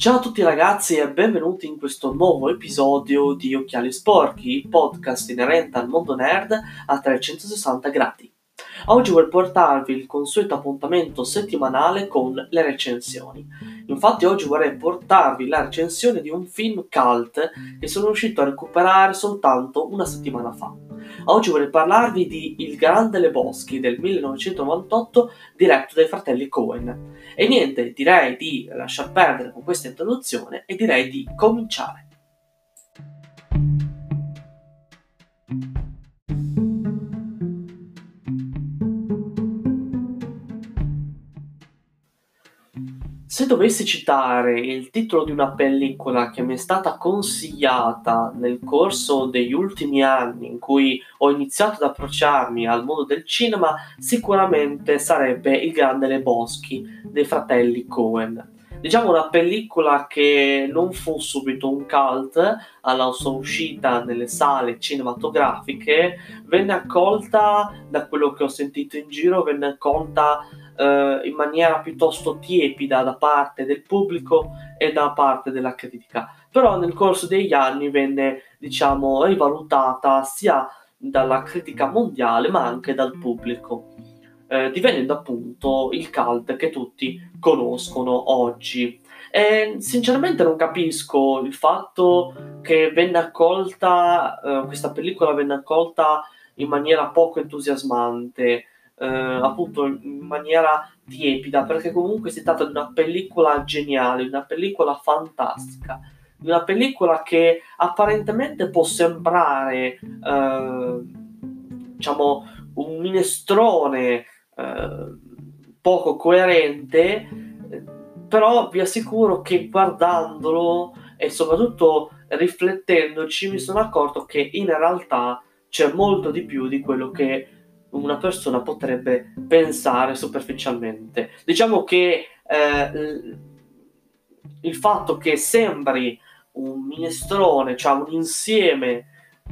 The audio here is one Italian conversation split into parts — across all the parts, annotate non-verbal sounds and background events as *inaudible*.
Ciao a tutti ragazzi e benvenuti in questo nuovo episodio di Occhiali Sporchi, podcast inerente al mondo nerd a 360 gradi. Oggi voglio portarvi il consueto appuntamento settimanale con le recensioni. Infatti oggi vorrei portarvi la recensione di un film cult che sono riuscito a recuperare soltanto una settimana fa. Oggi vorrei parlarvi di Il Grande Lebowski del 1998 diretto dai fratelli Cohen. E niente, direi di lasciar perdere con questa introduzione e direi di cominciare. Se dovessi citare il titolo di una pellicola che mi è stata consigliata nel corso degli ultimi anni in cui ho iniziato ad approcciarmi al mondo del cinema, sicuramente sarebbe Il Grande Le Boschi dei fratelli Cohen. Diciamo una pellicola che non fu subito un cult alla sua uscita nelle sale cinematografiche, venne accolta da quello che ho sentito in giro, venne accolta eh, in maniera piuttosto tiepida da parte del pubblico e da parte della critica. Però nel corso degli anni venne, diciamo, rivalutata sia dalla critica mondiale ma anche dal pubblico, eh, divenendo appunto il cult che tutti conoscono oggi. E sinceramente non capisco il fatto che venne accolta, eh, questa pellicola venne accolta in maniera poco entusiasmante eh, appunto in maniera tiepida, perché comunque si tratta di una pellicola geniale, una pellicola fantastica, una pellicola che apparentemente può sembrare, eh, diciamo, un minestrone eh, poco coerente, però vi assicuro che guardandolo e soprattutto riflettendoci mi sono accorto che in realtà c'è molto di più di quello che una persona potrebbe pensare superficialmente. Diciamo che eh, il fatto che sembri un minestrone, cioè un insieme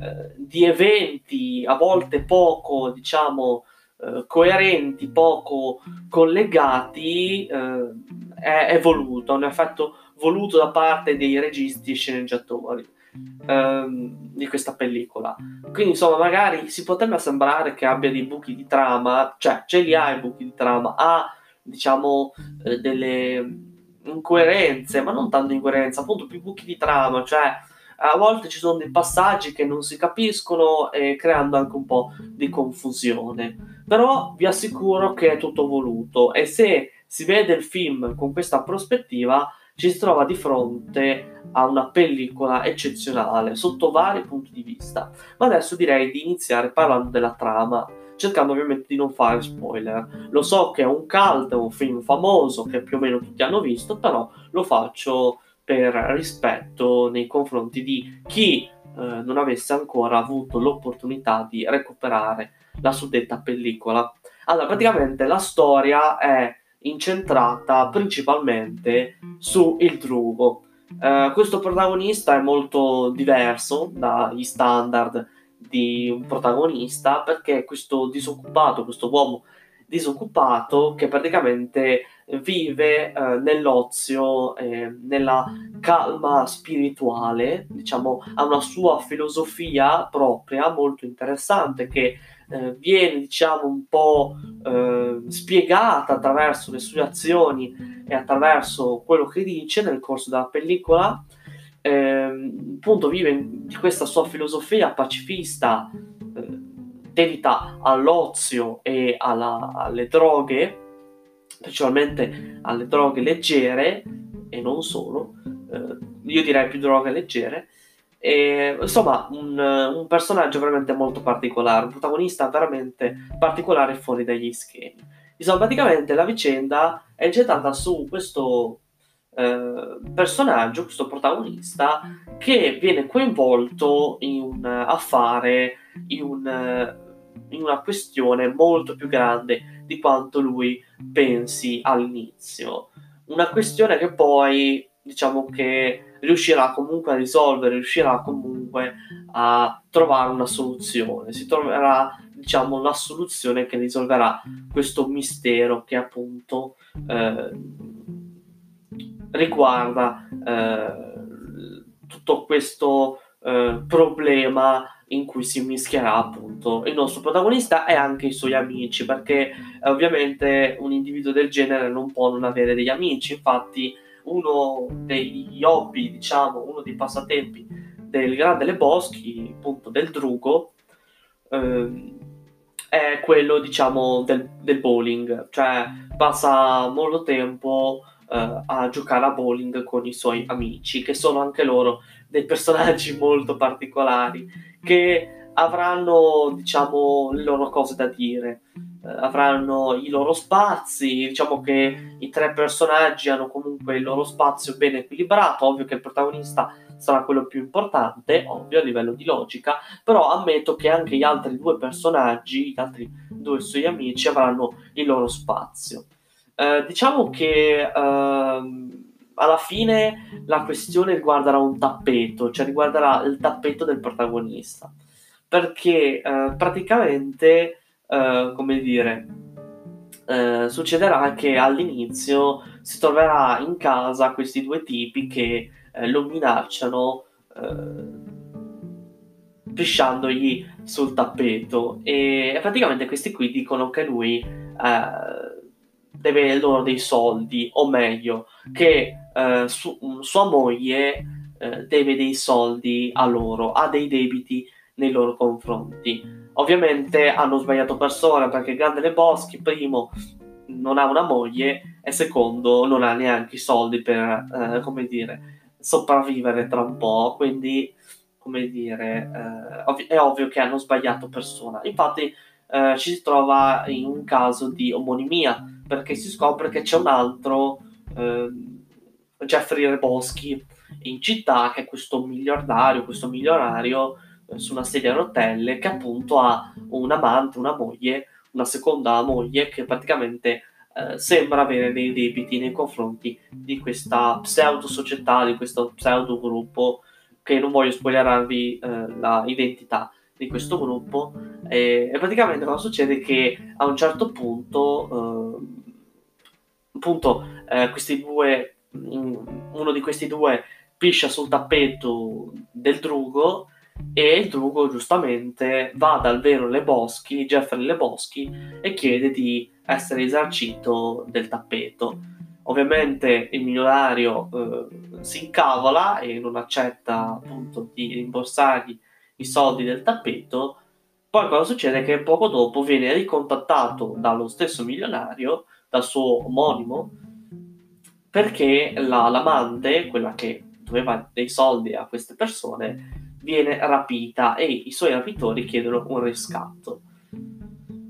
eh, di eventi a volte poco, diciamo, eh, coerenti, poco collegati, eh, è, è voluto, è un effetto voluto da parte dei registi e sceneggiatori ehm, di questa pellicola. Quindi, insomma, magari si potrebbe sembrare che abbia dei buchi di trama, cioè ce li ha i buchi di trama, ha diciamo eh, delle incoerenze, ma non tanto incoerenze, appunto più buchi di trama, cioè a volte ci sono dei passaggi che non si capiscono e creando anche un po' di confusione. Però vi assicuro che è tutto voluto e se si vede il film con questa prospettiva ci si trova di fronte a una pellicola eccezionale sotto vari punti di vista. Ma adesso direi di iniziare parlando della trama, cercando ovviamente di non fare spoiler. Lo so che è un cult, un film famoso che più o meno tutti hanno visto, però lo faccio per rispetto nei confronti di chi eh, non avesse ancora avuto l'opportunità di recuperare la suddetta pellicola. Allora, praticamente la storia è incentrata principalmente su il Drugo. Uh, questo protagonista è molto diverso dagli standard di un protagonista perché questo disoccupato, questo uomo disoccupato che praticamente vive eh, nell'ozio, eh, nella calma spirituale, diciamo, ha una sua filosofia propria molto interessante che eh, viene diciamo un po' eh, spiegata attraverso le sue azioni e attraverso quello che dice nel corso della pellicola eh, appunto vive di questa sua filosofia pacifista eh, dedita all'ozio e alla, alle droghe principalmente alle droghe leggere e non solo eh, io direi più droghe leggere e, insomma, un, un, personaggio veramente molto particolare, un protagonista veramente particolare fuori dagli schemi. Insomma, praticamente la vicenda è incentrata su questo eh, personaggio, questo protagonista, che viene coinvolto in un affare, in, un, in una questione molto più grande di quanto lui pensi all'inizio. Una questione che poi, diciamo che riuscirà comunque a risolvere, riuscirà comunque a trovare una soluzione, si troverà diciamo la soluzione che risolverà questo mistero che appunto eh, riguarda eh, tutto questo eh, problema in cui si mischierà appunto il nostro protagonista e anche i suoi amici, perché ovviamente un individuo del genere non può non avere degli amici, infatti uno degli hobby, diciamo, uno dei passatempi del Grande Le Boschi, appunto del Drugo, eh, è quello, diciamo, del, del, bowling, cioè passa molto tempo eh, a giocare a bowling con i suoi amici, che sono anche loro dei personaggi *laughs* molto particolari, che avranno, diciamo, le loro cose da dire avranno i loro spazi. Diciamo che i tre personaggi hanno comunque il loro spazio ben equilibrato. Ovvio che il protagonista sarà quello più importante, ovvio a livello di logica, però ammetto che anche gli altri due personaggi, gli altri due suoi amici, avranno il loro spazio. Eh, diciamo che eh, alla fine la questione riguarderà un tappeto, cioè riguarderà il tappeto del protagonista, perché eh, praticamente eh, come dire, uh, succederà che all'inizio si troverà in casa questi due tipi che uh, lo minacciano pisciandogli sul tappeto. E praticamente questi qui dicono che lui deve loro dei soldi o meglio che su, sua moglie deve dei soldi a loro ha dei debiti nei loro confronti Ovviamente hanno sbagliato persona perché Grande Le Boschi, primo, non ha una moglie e secondo, non ha neanche i soldi per, eh, come dire, sopravvivere tra un po'. Quindi, come dire, eh, ov- è ovvio che hanno sbagliato persona. Infatti, eh, ci si trova in un caso di omonimia perché si scopre che c'è un altro ehm, Jeffrey Reboschi in città che è questo miliardario, questo milionario su una sedia a rotelle che appunto ha un amante, una moglie, una seconda moglie che praticamente eh, sembra avere dei debiti nei confronti di questa pseudo società, di questo pseudo gruppo che non voglio spoilerarvi eh, l'identità di questo gruppo. E, e, praticamente cosa succede? Che a un certo punto eh, appunto questi due uno di questi due piscia sul tappeto del drugo e il drugo giustamente va dal vero Leboschi, Jeffrey Leboschi, e chiede di essere risarcito del tappeto. Ovviamente il milionario eh, si incavola e non accetta appunto di rimborsargli i soldi del tappeto. Poi cosa succede? Che poco dopo viene ricontattato dallo stesso milionario, dal suo omonimo, perché la, l'amante, quella che doveva dei soldi a queste persone, viene rapita e i suoi rapitori chiedono un riscatto.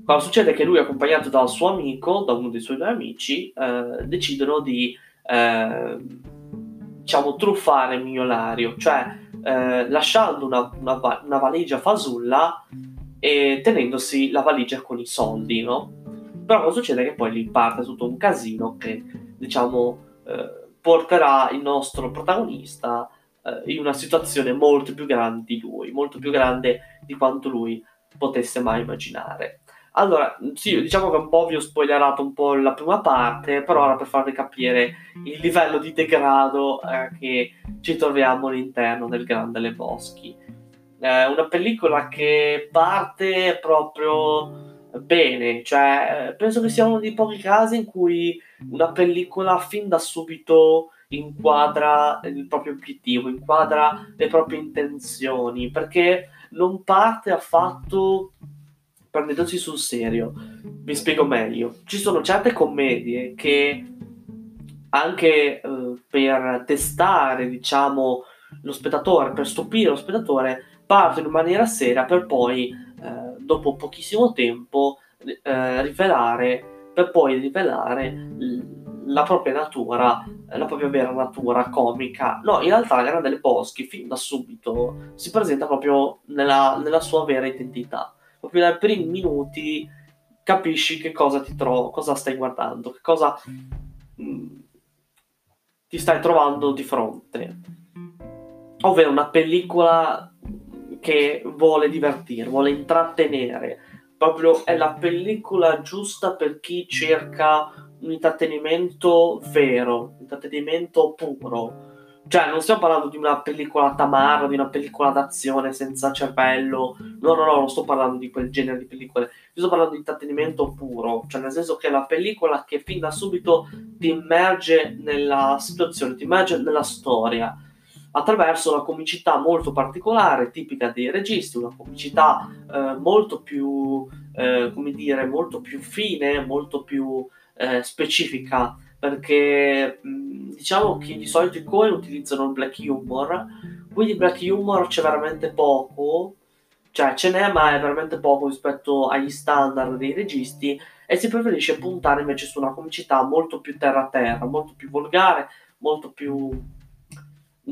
Quando succede che lui, accompagnato dal suo amico, da uno dei suoi due amici, eh, decidono di eh, diciamo truffare il milionario, cioè eh, lasciando una, una, una, valigia fasulla e tenendosi la valigia con i soldi, no? Però cosa succede? Che poi lì parte tutto un casino che, diciamo, eh, porterà il nostro protagonista eh, in una situazione molto più grande di lui, molto più grande di quanto lui potesse mai immaginare. Allora, sì, diciamo che un po' vi ho spoilerato un po' la prima parte, però ora per farvi capire il livello di degrado eh, che ci troviamo all'interno del Grande Le Boschi. Eh, una pellicola che parte proprio bene, cioè eh, penso che sia uno dei pochi casi in cui una pellicola fin da subito inquadra il proprio obiettivo, inquadra le proprie intenzioni, perché non parte affatto prendendosi sul serio. Vi spiego meglio. Ci sono certe commedie che anche eh, per testare, diciamo, lo spettatore, per stupire lo spettatore, partono in maniera seria per poi, eh, dopo pochissimo tempo, eh, rivelare, per poi rivelare la propria natura, la propria vera natura comica. No, in realtà Grande delle Boschi, fin da subito, si presenta proprio nella, nella sua vera identità. Proprio dai primi minuti capisci che cosa ti trovo, cosa stai guardando, che cosa mh, mm, ti stai trovando di fronte. Ovvero una pellicola che vuole divertire, vuole intrattenere, proprio è la pellicola giusta per chi cerca un intrattenimento vero, un intrattenimento puro. Cioè, non stiamo parlando di una pellicola tamara, di una pellicola d'azione senza cervello. No, no, no, non sto parlando di quel genere di pellicole. Io sto parlando di intrattenimento puro. Cioè, nel senso che è la pellicola che fin da subito ti immerge nella situazione, ti immerge nella storia attraverso una comicità molto particolare, tipica dei registi, una comicità eh, molto più, eh, come dire, molto più fine, molto più eh, specifica, perché mh, diciamo che di solito i Coen utilizzano il black humor, qui di black humor c'è veramente poco, cioè ce n'è ma è veramente poco rispetto agli standard dei registi e si preferisce puntare invece su una comicità molto più terra-terra, molto più volgare, molto più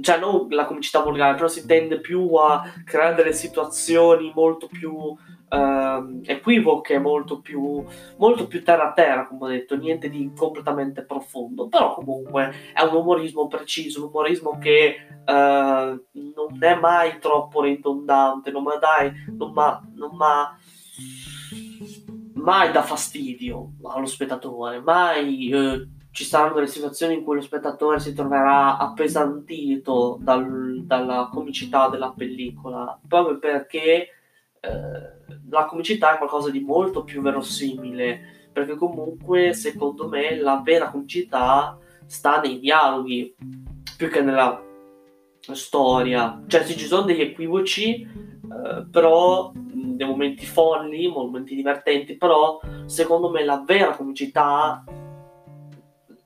cioè non la comicità volgare, però si tende più a creare delle situazioni molto più uh, equivoche, molto più, molto più terra a terra, come ho detto, niente di completamente profondo, però comunque è un umorismo preciso, un umorismo che uh, non è mai troppo ridondante, non ma dai, non ma, non ma mai dà fastidio allo spettatore, mai uh, ci saranno delle situazioni in cui lo spettatore si troverà appesantito dal, dalla comicità della pellicola, proprio perché eh, la comicità è qualcosa di molto più verosimile, perché comunque secondo me la vera comicità sta nei dialoghi più che nella storia. Cioè sì, ci sono degli equivoci, eh, però dei momenti folli, momenti divertenti, però secondo me la vera comicità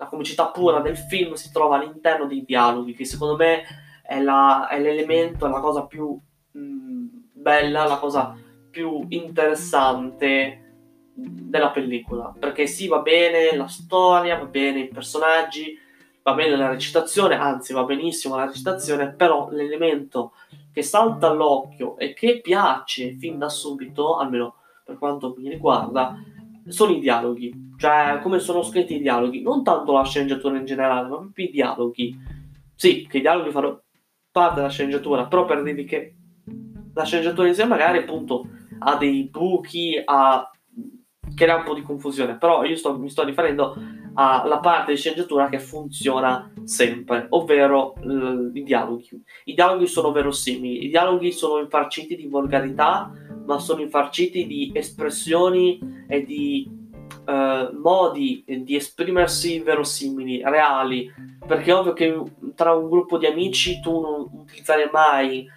la comicità pura del film si trova all'interno dei dialoghi, che secondo me è, la, è l'elemento, è la cosa più mh, mm, bella, la cosa più interessante della pellicola. Perché sì, va bene la storia, va bene i personaggi, va bene la recitazione, anzi va benissimo la recitazione, però l'elemento che salta all'occhio e che piace fin da subito, almeno per quanto mi riguarda, sono i dialoghi, cioè come sono scritti i dialoghi, non tanto la sceneggiatura in generale, ma proprio i dialoghi. Sì, che i dialoghi fanno parte della sceneggiatura, però per dirvi che la sceneggiatura in sé magari appunto ha dei buchi, ha crea un po' di confusione, però io sto, mi sto riferendo alla parte di sceneggiatura che funziona sempre, ovvero l- i dialoghi. I dialoghi sono verosimili, i dialoghi sono infarciti di volgarità, ma sono infarciti di espressioni e di uh, modi di esprimersi verosimili, reali, perché è ovvio che tra un gruppo di amici tu non utilizzerai mai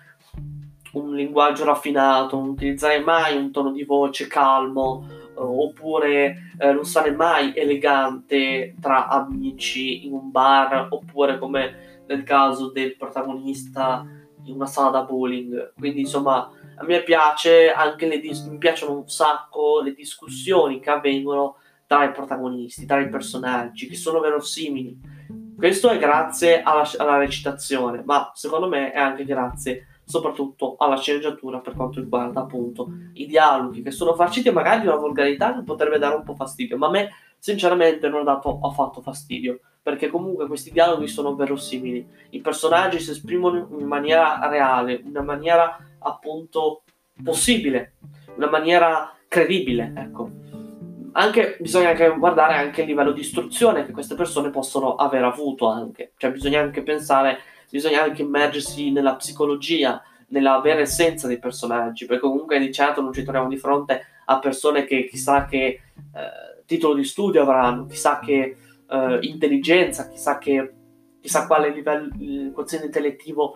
un linguaggio raffinato, non utilizzerai mai un tono di voce calmo, oppure eh, non sarai mai elegante tra amici in un bar, oppure come nel caso del protagonista in una sala da bowling. Quindi insomma a me piace anche le dis- mi piacciono un sacco le discussioni che avvengono tra i protagonisti, tra i personaggi, che sono verosimili. Questo è grazie alla, alla recitazione, ma secondo me è anche grazie soprattutto alla sceneggiatura per quanto riguarda appunto i dialoghi che sono farciti magari di una volgarità che potrebbe dare un po' fastidio, ma a me sinceramente non ha dato affatto fastidio perché comunque questi dialoghi sono verosimili, i personaggi si esprimono in maniera reale, in una maniera appunto possibile, una maniera credibile, ecco. Anche, bisogna anche guardare anche il livello di istruzione che queste persone possono aver avuto anche, cioè bisogna anche pensare, bisogna anche immergersi nella psicologia, nella vera essenza dei personaggi, perché comunque di certo non ci troviamo di fronte a persone che chissà che eh, titolo di studio avranno, chissà che eh, intelligenza, chissà che chissà quale livello, quoziente intellettivo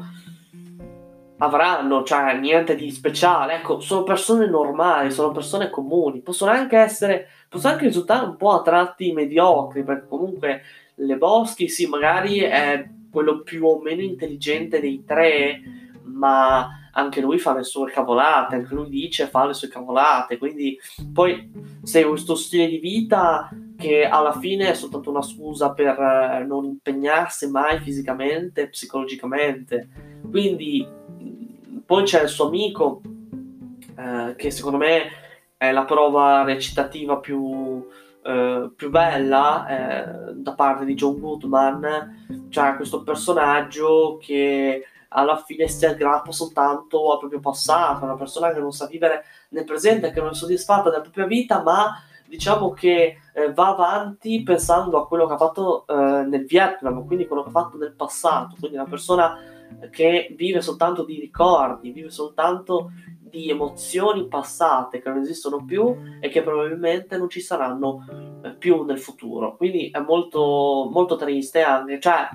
avranno, cioè niente di speciale. Ecco, sono persone normali, sono persone comuni, possono anche essere, possono anche risultare un po' a tratti mediocri, perché comunque Le Boschi, sì, magari è quello più o meno intelligente dei tre, ma anche lui fa le sue cavolate, anche lui dice fa le sue cavolate, quindi poi se questo stile di vita che alla fine è soltanto una scusa per eh, non impegnarsi mai fisicamente, psicologicamente, quindi poi c'è il suo amico, eh, che secondo me è la prova recitativa più, eh, più bella eh, da parte di John Goodman, cioè questo personaggio che alla fine si aggrappa soltanto al proprio passato, una persona che non sa vivere nel presente, che non è soddisfatta della propria vita, ma diciamo che eh, va avanti pensando a quello che ha fatto eh, nel Vietnam, quindi quello che ha fatto nel passato, quindi una persona che vive soltanto di ricordi, vive soltanto di emozioni passate che non esistono più e che probabilmente non ci saranno eh, più nel futuro. Quindi è molto, molto triste anche. Cioè,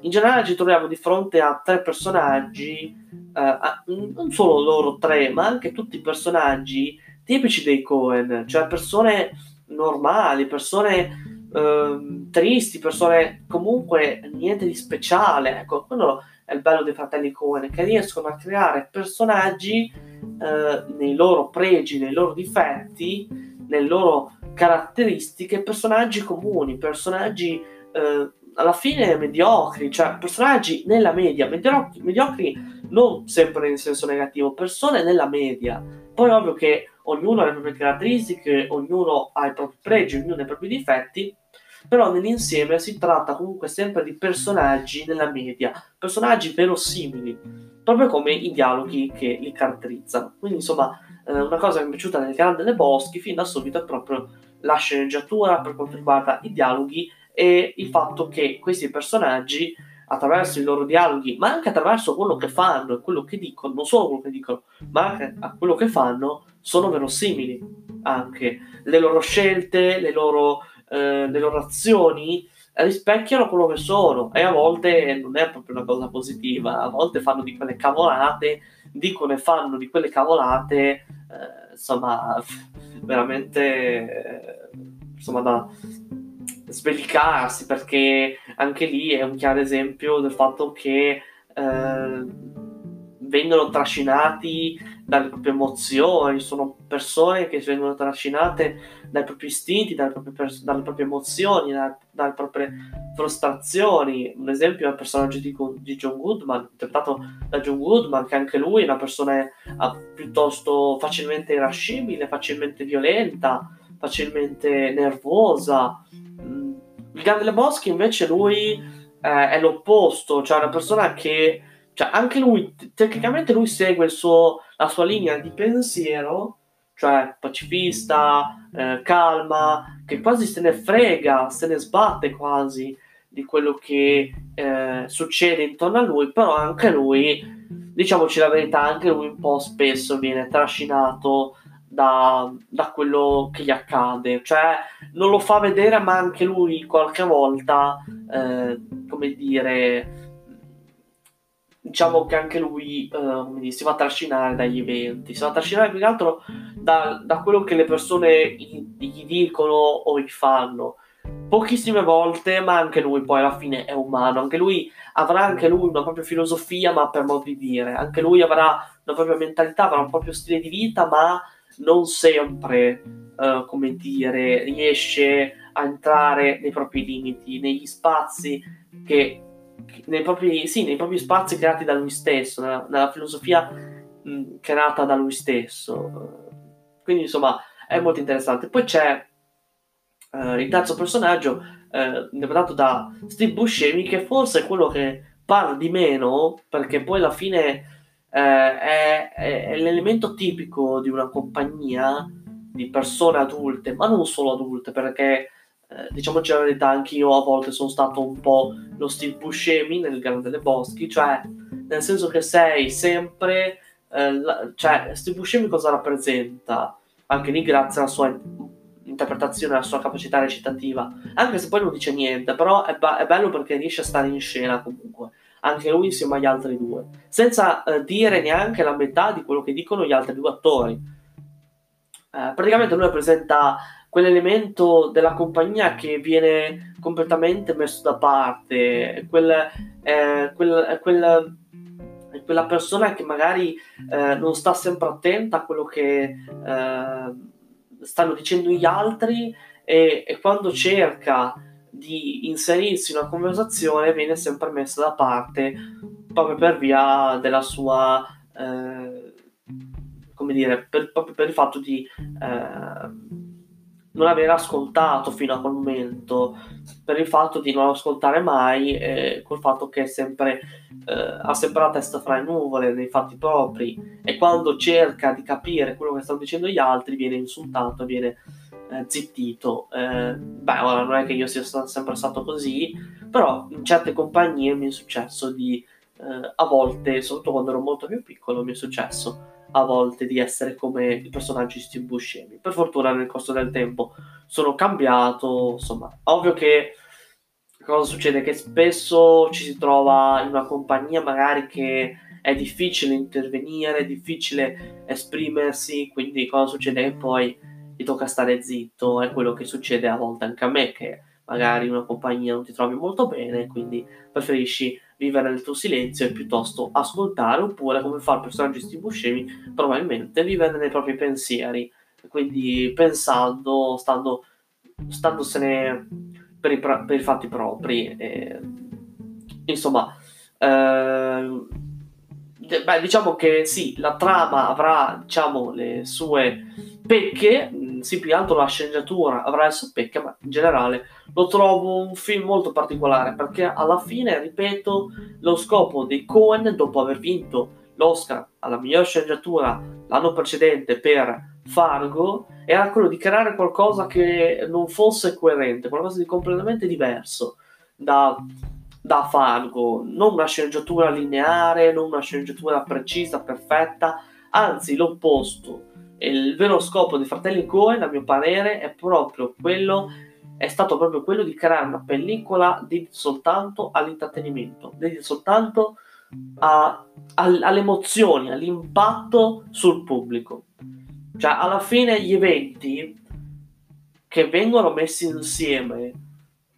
in generale ci troviamo di fronte a tre personaggi, eh, non solo loro tre, ma anche tutti i personaggi tipici dei Cohen, cioè persone normali, persone eh, tristi, persone comunque niente di speciale. Ecco, quello è il bello dei fratelli Cohen, che riescono a creare personaggi eh, nei loro pregi, nei loro difetti, nelle loro caratteristiche, personaggi comuni, personaggi eh, alla fine mediocri, cioè personaggi nella media, mediocri, mediocri non sempre in senso negativo, persone nella media. Poi ovvio che ognuno ha le proprie caratteristiche, ognuno ha i propri pregi, ognuno ha i propri difetti, però nell'insieme si tratta comunque sempre di personaggi nella media, personaggi verosimili, proprio come i dialoghi che li caratterizzano. Quindi insomma, eh, una cosa che mi è piaciuta nel Grande dei Boschi fin da subito è proprio la sceneggiatura per quanto riguarda i dialoghi e il fatto che questi personaggi attraverso i loro dialoghi, ma anche attraverso quello che fanno e quello che dicono, non solo quello che dicono, ma anche a quello che fanno, sono verosimili anche. Le loro scelte, le loro eh, le loro azioni rispecchiano quello che sono. E a volte non è proprio una cosa positiva, a volte fanno di quelle cavolate, dicono e fanno di quelle cavolate, eh, insomma, *laughs* veramente eh, insomma da sbellicarsi perché anche lì è un chiaro esempio del fatto che eh, vengono trascinati dalle proprie emozioni, sono persone che vengono trascinate dai propri istinti, dalle proprie, pers- dalle proprie emozioni, da- dalle proprie frustrazioni. Un esempio è il personaggio di, di, John Goodman, interpretato da John Goodman, che anche lui è una persona piuttosto facilmente irascibile, facilmente violenta, facilmente nervosa. Mm. Il Grande Boschi invece lui eh, è l'opposto, cioè una persona che cioè anche lui, tecnicamente lui segue suo, la sua linea di pensiero, cioè pacifista, eh, calma, che quasi se ne frega, se ne sbatte quasi di quello che eh, succede intorno a lui, però anche lui, diciamoci la verità, anche lui un po' spesso viene trascinato da, da, quello che gli accade, cioè non lo fa vedere, ma anche lui qualche volta, eh, come dire, diciamo che anche lui uh, si fa trascinare dagli eventi, si fa trascinare più che altro da, da quello che le persone gli, gli, dicono o gli fanno. Pochissime volte, ma anche lui poi alla fine è umano, anche lui avrà anche lui una propria filosofia, ma per modo di dire, anche lui avrà una propria mentalità, avrà un proprio stile di vita, ma non sempre, uh, come dire, riesce a entrare nei propri limiti, negli spazi che nei propri, sì, nei propri spazi creati da lui stesso, nella, nella filosofia mh, creata da lui stesso. Quindi, insomma, è molto interessante. Poi c'è uh, il terzo personaggio, interpretato da Steve Buscemi, che forse è quello che parla di meno, perché poi alla fine è, è, è l'elemento tipico di una compagnia di persone adulte, ma non solo adulte, perché eh, diciamoci la verità, anch'io a volte sono stato un po' lo Steve Buscemi nel Grande dei Boschi, cioè nel senso che sei sempre, eh, la, cioè Steve Buscemi cosa rappresenta? Anche lì grazie alla sua interpretazione, alla sua capacità recitativa, anche se poi non dice niente, però è, ba- è bello perché riesce a stare in scena comunque, anche lui insieme agli altri due, senza eh, dire neanche la metà di quello che dicono gli altri due attori. Eh, praticamente lui rappresenta quell'elemento della compagnia che viene completamente messo da parte, quel, eh, quel, quel, quella persona che magari eh, non sta sempre attenta a quello che eh, stanno dicendo gli altri e, e, quando cerca di inserirsi in una conversazione viene sempre messa da parte proprio per via della sua eh, come dire per, proprio per il fatto di eh, non aver ascoltato fino a quel momento per il fatto di non ascoltare mai eh, col fatto che sempre eh, ha sempre la testa fra le nuvole nei fatti propri e quando cerca di capire quello che stanno dicendo gli altri viene insultato, viene eh, zittito. Eh, beh, ora non è che io sia sempre stato così, però in certe compagnie mi è successo di eh, a volte, soprattutto quando ero molto più piccolo, mi è successo a volte di essere come i personaggi Steve Buscemi. Per fortuna nel corso del tempo sono cambiato, insomma, ovvio che cosa succede? Che spesso ci si trova in una compagnia magari che è difficile intervenire, è difficile esprimersi, quindi cosa succede? Che poi ti tocca stare zitto, è quello che succede a volte anche a me, che magari in una compagnia non ti trovi molto bene, quindi preferisci vivere nel tuo silenzio e piuttosto ascoltare, oppure come fa il personaggio di Steve Buscemi, probabilmente vivere nei propri pensieri, quindi pensando, stando, standosene per i, per i fatti propri. E, insomma, eh, beh, diciamo che sì, la trama avrà diciamo, le sue pecche, sì, più altro la sceneggiatura avrà le sue pecche, ma in generale lo trovo un film molto particolare perché alla fine, ripeto, lo scopo dei Cohen, dopo aver vinto l'Oscar alla miglior sceneggiatura l'anno precedente per Fargo, era quello di creare qualcosa che non fosse coerente, qualcosa di completamente diverso da, da Fargo, non una sceneggiatura lineare, non una sceneggiatura precisa, perfetta, anzi l'opposto. Il vero scopo di Fratelli Cohen, a mio parere, è proprio quello è stato proprio quello di creare una pellicola dedita soltanto all'intrattenimento, dedita soltanto a, a, alle emozioni, all'impatto sul pubblico. Cioè, alla fine gli eventi che vengono messi insieme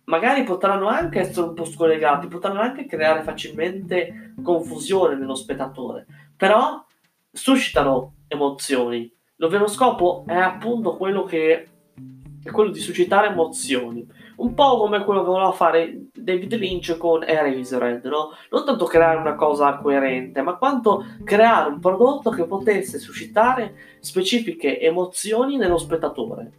magari potranno anche essere un po' scollegati, potranno anche creare facilmente confusione nello spettatore, però suscitano emozioni. Il vero scopo è appunto quello che è quello di suscitare emozioni. Un po' come quello che voleva fare David Lynch con Eraserhead, no? Non tanto creare una cosa coerente, ma quanto creare un prodotto che potesse suscitare specifiche emozioni nello spettatore.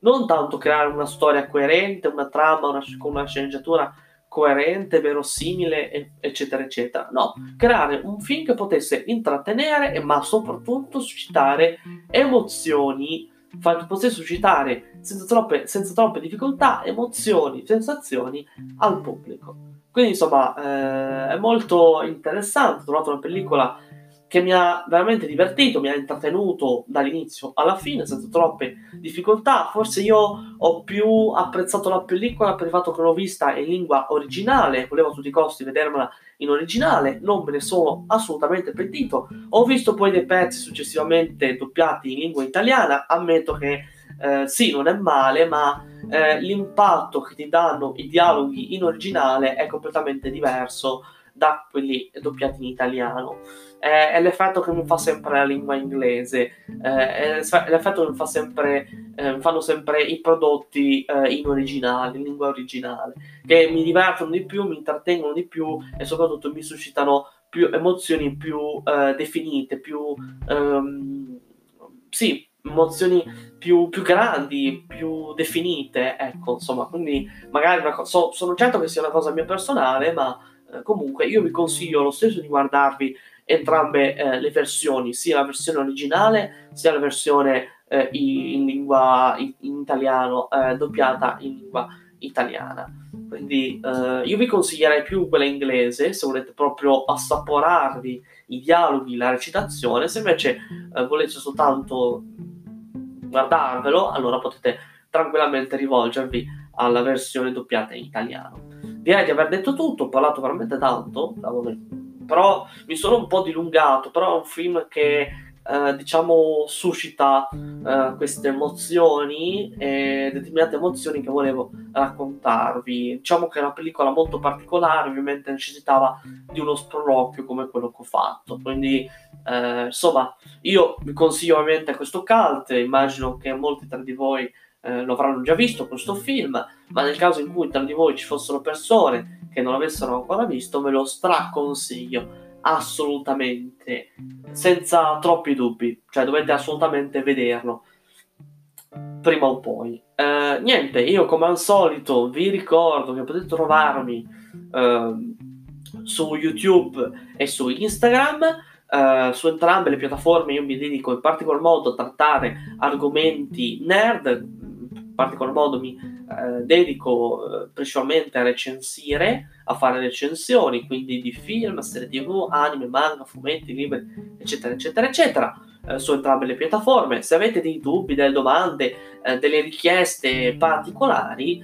Non tanto creare una storia coerente, una trama una, con una sceneggiatura coerente, verosimile, eccetera, eccetera. No, creare un film che potesse intrattenere, ma soprattutto suscitare emozioni fa, potesse suscitare senza troppe, senza troppe difficoltà emozioni, sensazioni al pubblico. Quindi insomma eh, è molto interessante, ho trovato una pellicola che mi ha veramente divertito, mi ha intrattenuto dall'inizio alla fine senza troppe difficoltà. Forse io ho più apprezzato la pellicola per il fatto che l'ho vista in lingua originale, volevo a tutti i costi vedermela in originale, non me ne sono assolutamente pentito. Ho visto poi dei pezzi successivamente doppiati in lingua italiana, ammetto che eh, sì, non è male, ma eh, l'impatto che ti danno i dialoghi in originale è completamente diverso da quelli doppiati in italiano. È, l'effetto che mi fa sempre la lingua inglese, è l'effetto che mi fa sempre, eh, fanno sempre i prodotti eh, in originale, in lingua originale, che mi divertono di più, mi intrattengono di più e soprattutto mi suscitano più emozioni più eh, definite, più... Um, sì, emozioni più, più, grandi, più definite, ecco, insomma, quindi magari co- so, sono certo che sia una cosa mia personale, ma eh, comunque io vi consiglio lo stesso di guardarvi entrambe eh, le versioni, sia la versione originale sia la versione eh, in lingua in, in italiano, eh, doppiata in lingua italiana. Quindi eh, io vi consiglierei più quella inglese se volete proprio assaporarvi i dialoghi, la recitazione, se invece volete soltanto guardarvelo, allora potete tranquillamente rivolgervi alla versione doppiata in italiano. Direi di aver detto tutto, ho parlato veramente tanto, però mi sono un po' dilungato, però è un film che eh, diciamo suscita eh, queste emozioni e determinate emozioni che volevo raccontarvi. Diciamo che è una pellicola molto particolare, ovviamente necessitava di uno sproloquio come quello che ho fatto. Quindi, eh, insomma, io vi consiglio ovviamente questo cult, immagino che molti tra di voi eh, lo avranno già visto questo film, ma nel caso in cui tra di voi ci fossero persone che non l'avessero ancora visto, ve lo straconsiglio assolutamente, senza troppi dubbi, cioè dovete assolutamente vederlo prima o poi. Eh, niente, io come al solito vi ricordo che potete trovarmi eh, su YouTube e su Instagram. Uh, su entrambe le piattaforme io mi dedico in particolar modo a trattare argomenti nerd, particolar modo mi uh, dedico uh, principalmente a recensire, a fare recensioni, quindi di film, serie tv, anime, manga, fumetti, libri, eccetera, eccetera, eccetera, su entrambe le piattaforme. Se avete dei dubbi, delle domande, delle richieste particolari,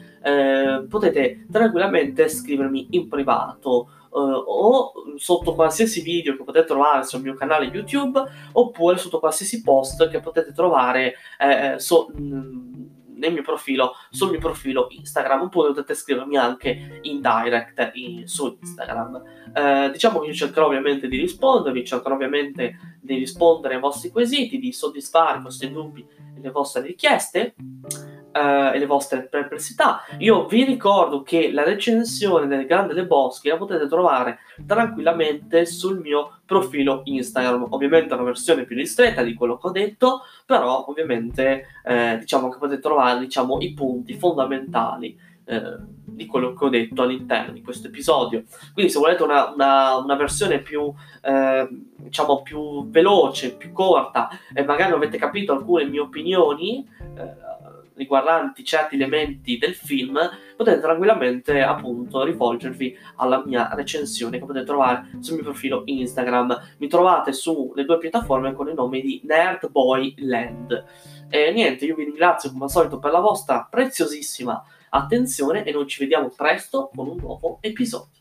potete tranquillamente scrivermi in privato uh, o sotto qualsiasi video che potete trovare sul mio canale YouTube oppure sotto qualsiasi post che potete trovare eh, so, mh, nel mio profilo, sul mio profilo Instagram, oppure potete scrivermi anche in direct in, su Instagram. Eh, diciamo che io cercherò ovviamente di rispondervi, cercherò ovviamente di rispondere ai vostri quesiti, di soddisfare i vostri dubbi e le vostre richieste uh, e le vostre perplessità. Io vi ricordo che la recensione del Grande dei Boschi la potete trovare tranquillamente sul mio profilo Instagram. Ovviamente è una versione più ristretta di quello che ho detto, però ovviamente eh, diciamo che potete trovare diciamo, i punti fondamentali eh, di quello che ho detto all'interno di questo episodio. Quindi se volete una, una, una versione più, eh, diciamo, più veloce, più corta e magari avete capito alcune mie opinioni, eh, riguardanti certi elementi del film, potete tranquillamente appunto rivolgervi alla mia recensione che potete trovare sul mio profilo Instagram. Mi trovate sulle due piattaforme con il nome di Nerdboy Land. E niente, io vi ringrazio come al solito per la vostra preziosissima attenzione e noi ci vediamo presto con un nuovo episodio.